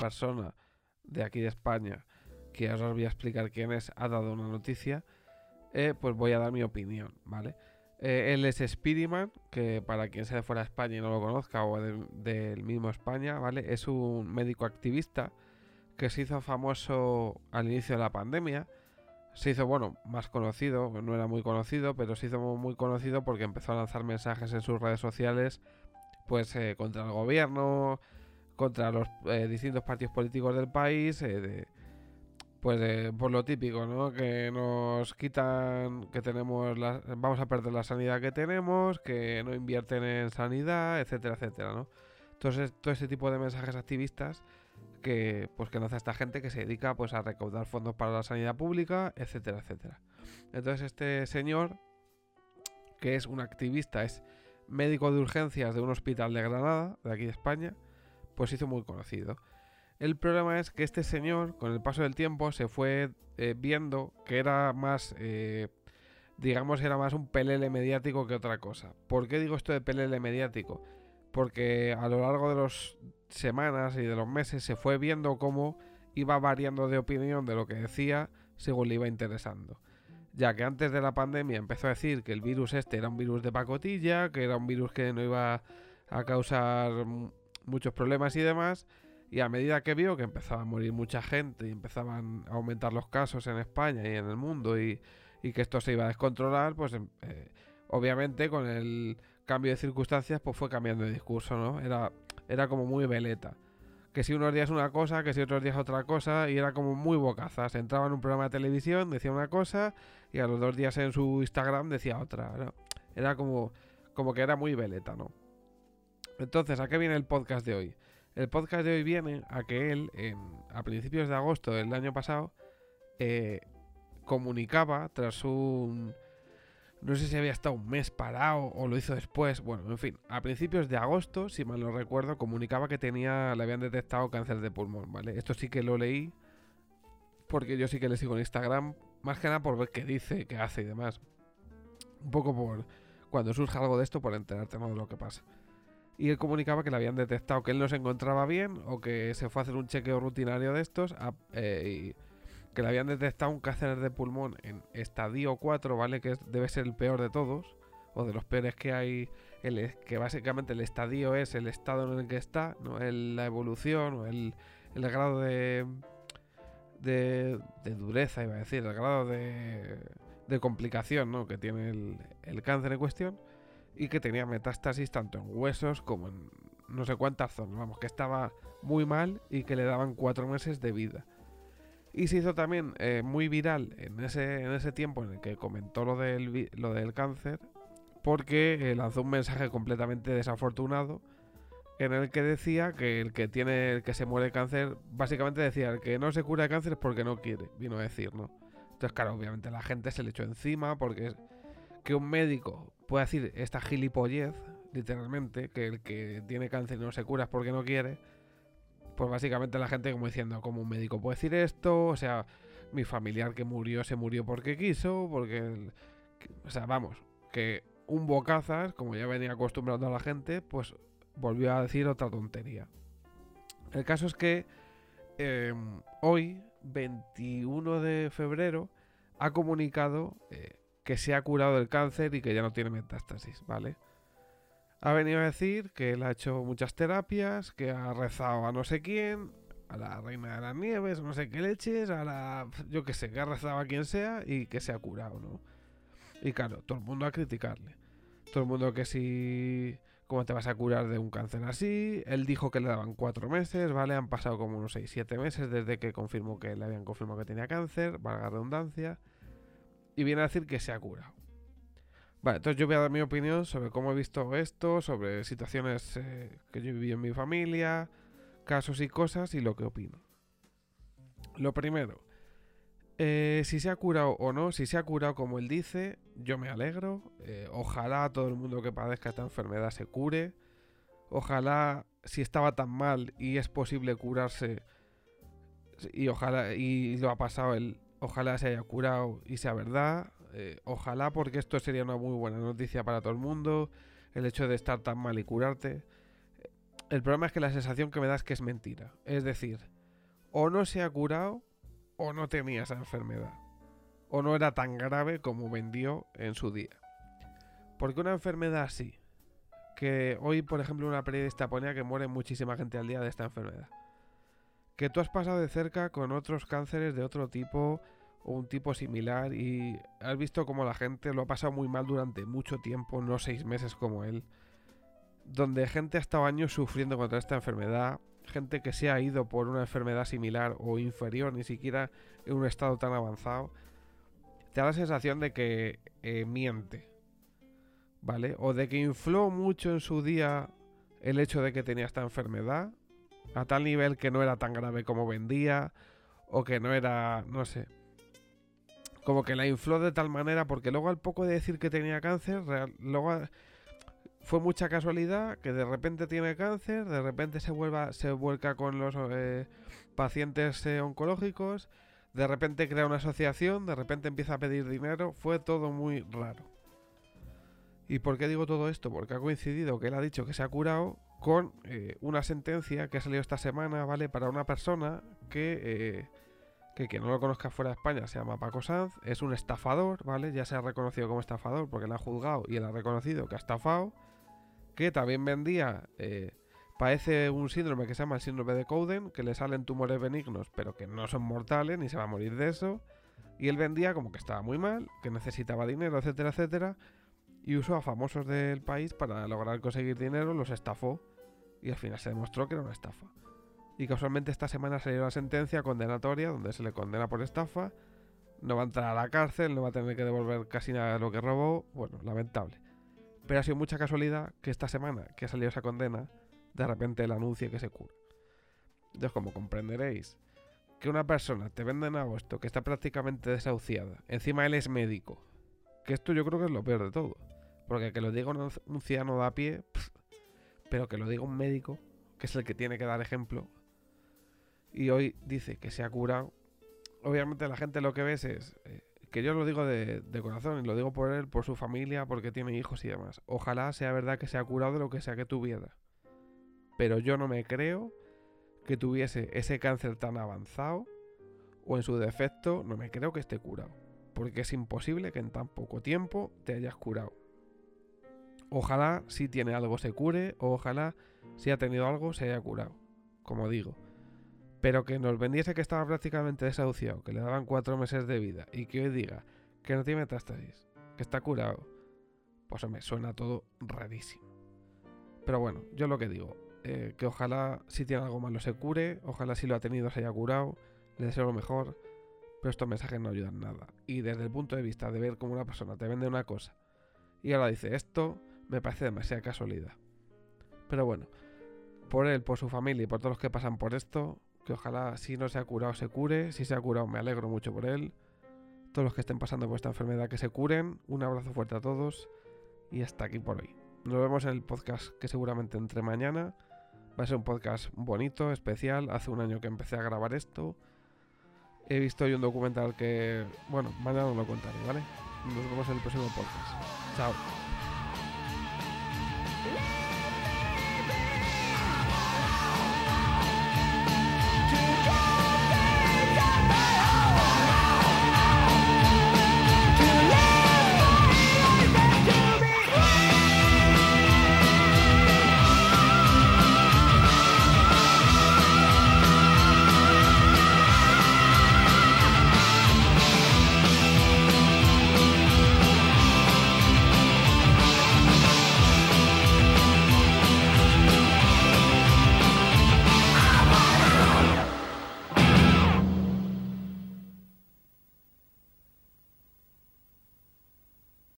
persona de aquí de España, que ahora os voy a explicar quién es, ha dado una noticia, eh, pues voy a dar mi opinión, ¿vale? Eh, él es Spiderman, que para quien sea de fuera de España y no lo conozca, o del mismo España, ¿vale? Es un médico activista que se hizo famoso al inicio de la pandemia. Se hizo, bueno, más conocido, no era muy conocido, pero se hizo muy conocido porque empezó a lanzar mensajes en sus redes sociales, pues eh, contra el gobierno, contra los eh, distintos partidos políticos del país, de, pues por lo típico, ¿no? Que nos quitan, que tenemos, la, vamos a perder la sanidad que tenemos, que no invierten en sanidad, etcétera, etcétera, ¿no? Entonces, todo ese tipo de mensajes activistas que, pues, que hace esta gente que se dedica, pues, a recaudar fondos para la sanidad pública, etcétera, etcétera. Entonces, este señor, que es un activista, es médico de urgencias de un hospital de Granada, de aquí de España, pues hizo muy conocido. El problema es que este señor, con el paso del tiempo, se fue eh, viendo que era más, eh, digamos, era más un pelele mediático que otra cosa. ¿Por qué digo esto de pelele mediático? Porque a lo largo de las semanas y de los meses se fue viendo cómo iba variando de opinión de lo que decía según le iba interesando. Ya que antes de la pandemia empezó a decir que el virus este era un virus de pacotilla, que era un virus que no iba a causar muchos problemas y demás, y a medida que vio que empezaba a morir mucha gente y empezaban a aumentar los casos en España y en el mundo y, que esto se iba a descontrolar, pues em, eh, obviamente con el cambio de circunstancias pues fue cambiando de discurso, ¿no? Era, era como muy veleta. Que si unos días una cosa, que si otros días otra cosa, y era como muy bocazas. Entraba en un programa de televisión, decía una cosa, y a los dos días en su Instagram decía otra. Era como, como que era muy veleta, ¿no? Entonces, ¿a qué viene el podcast de hoy? El podcast de hoy viene a que él, a principios de agosto del año pasado, eh, comunicaba tras un... No sé si había estado un mes parado o lo hizo después. Bueno, en fin, a principios de agosto, si mal no recuerdo, comunicaba que tenía, le habían detectado cáncer de pulmón, ¿vale? Esto sí que lo leí porque yo sí que le sigo en Instagram, más que nada por ver qué dice, qué hace y demás. Un poco por cuando surja algo de esto, por enterarte de lo que pasa y él comunicaba que le habían detectado que él no se encontraba bien o que se fue a hacer un chequeo rutinario de estos eh, que le habían detectado un cáncer de pulmón en estadio 4, ¿vale? Que debe ser el peor de todos o de los peores que hay, el, que básicamente el estadio es el estado en el que está, no la evolución o el, el grado de, de, dureza, iba a decir, el grado de, de complicación ¿no? que tiene el, el cáncer en cuestión y que tenía metástasis tanto en huesos como en no sé cuántas zonas, vamos, que estaba muy mal y que le daban cuatro meses de vida. Y se hizo también eh, muy viral en ese, en ese tiempo en el que comentó lo del, lo del cáncer, porque eh, lanzó un mensaje completamente desafortunado en el que decía que el que tiene el que se muere de cáncer, básicamente decía el que no se cura de cáncer es porque no quiere, vino a decir, ¿no? Entonces, claro, obviamente la gente se le echó encima porque que un médico puede decir esta gilipollez, literalmente, que el que tiene cáncer no se cura porque no quiere, pues básicamente la gente como diciendo, como un médico puede decir esto, o sea, mi familiar que murió se murió porque quiso, porque... o sea, vamos, que un bocazas, como ya venía acostumbrando a la gente, pues volvió a decir otra tontería. El caso es que em, hoy, 21 de febrero, ha comunicado eh, que se ha curado del cáncer y que ya no tiene metástasis, ¿vale? Ha venido a decir que él ha hecho muchas terapias, que ha rezado a no sé quién, a la reina de las nieves, no sé qué leches, a la. yo qué sé, que ha rezado a quien sea y que se ha curado, ¿no? Y claro, todo el mundo a criticarle. Todo el mundo que si. ¿Cómo te vas a curar de un cáncer así? Él dijo que le daban cuatro meses, ¿vale? Han pasado como unos 6-7 meses desde que confirmó que le habían confirmado que tenía cáncer, valga redundancia y viene a decir que se ha curado. Vale, entonces yo voy a dar mi opinión sobre cómo he visto esto, sobre situaciones eh, que yo he vivido en mi familia, casos y cosas y lo que opino. Lo primero, eh, si se ha curado o no, si se ha curado como él dice, yo me alegro. Eh, ojalá todo el mundo que padezca esta enfermedad se cure. Ojalá, si estaba tan mal y es posible curarse, y ojalá, y lo ha pasado él, Ojalá se haya curado y sea verdad. Eh, ojalá porque esto sería una muy buena noticia para todo el mundo. El hecho de estar tan mal y curarte. El problema es que la sensación que me da es que es mentira. Es decir, o no se ha curado o no tenía esa enfermedad. O no era tan grave como vendió en su día. Porque una enfermedad así, que hoy, por ejemplo, una periodista ponía que muere muchísima gente al día de esta enfermedad. Que tú has pasado de cerca con otros cánceres de otro tipo o un tipo similar y has visto como la gente lo ha pasado muy mal durante mucho tiempo, no seis meses como él. Donde gente ha estado años sufriendo contra esta enfermedad, gente que se ha ido por una enfermedad similar o inferior, ni siquiera en un estado tan avanzado, te da la sensación de que eh, miente, ¿vale? O de que infló mucho en su día el hecho de que tenía esta enfermedad, a tal nivel que no era tan grave como vendía, o que no era, no sé, como que la infló de tal manera, porque luego al poco de decir que tenía cáncer, luego fue mucha casualidad que de repente tiene cáncer, de repente se, vuelva, se vuelca con los eh, pacientes eh, oncológicos, de repente crea una asociación, de repente empieza a pedir dinero, fue todo muy raro. ¿Y por qué digo todo esto? Porque ha coincidido que él ha dicho que se ha curado con eh, una sentencia que ha salido esta semana, ¿vale? Para una persona que, que quien no lo conozca fuera de España se llama Paco Sanz, es un estafador, ¿vale? Ya se ha reconocido como estafador porque le ha juzgado y él ha reconocido que ha estafado que también vendía, eh, parece un síndrome que se llama el síndrome de Cowden, que le salen tumores benignos, pero que no son mortales, ni se va a morir de eso. Y él vendía como que estaba muy mal, que necesitaba dinero, etcétera, etcétera. Y usó a famosos del país para lograr conseguir dinero, los estafó. Y al final se demostró que era una estafa. Y casualmente esta semana salió la sentencia condenatoria, donde se le condena por estafa. No va a entrar a la cárcel, no va a tener que devolver casi nada de lo que robó. Bueno, lamentable. Pero ha sido mucha casualidad que esta semana que ha salido esa condena, de repente el anuncio que se cura. Entonces, como comprenderéis, que una persona te vende en agosto que está prácticamente desahuciada, encima él es médico, que esto yo creo que es lo peor de todo. Porque que lo diga un, ciudadano de a pie, pero que lo diga un médico, que es el que tiene que dar ejemplo, y hoy dice que se ha curado, obviamente la gente lo que ves es, eh, que yo lo digo de, corazón y lo digo por él, por su familia, porque tiene hijos y demás. Ojalá sea verdad que se ha curado de lo que sea que tuviera. Pero yo no me creo que tuviese ese cáncer tan avanzado o en su defecto no me creo que esté curado. Porque es imposible que en tan poco tiempo te hayas curado. Ojalá si tiene algo se cure, o ojalá si ha tenido algo se haya curado. Como digo. Pero que nos vendiese que estaba prácticamente desahuciado, que le daban cuatro meses de vida y que hoy diga que no tiene metástasis, que está curado, pues me suena todo rarísimo. Pero bueno, yo lo que digo, eh, que ojalá si tiene algo malo se cure, ojalá si lo ha tenido se haya curado, le deseo lo mejor, pero estos mensajes no ayudan nada. Y desde el punto de vista de ver cómo una persona te vende una cosa y ahora dice esto, me parece demasiada casualidad. Pero bueno, por él, por su familia y por todos los que pasan por esto, que ojalá si no se ha curado se cure, si se ha curado me alegro mucho por él. Todos los que estén pasando por esta enfermedad que se curen, un abrazo fuerte a todos y hasta aquí por hoy. Nos vemos en el podcast que seguramente entre mañana. Va a ser un podcast bonito, especial. Hace un año que empecé a grabar esto. He visto hoy un documental que, bueno, mañana os lo contaré, ¿vale? Nos vemos en el próximo podcast. Chao.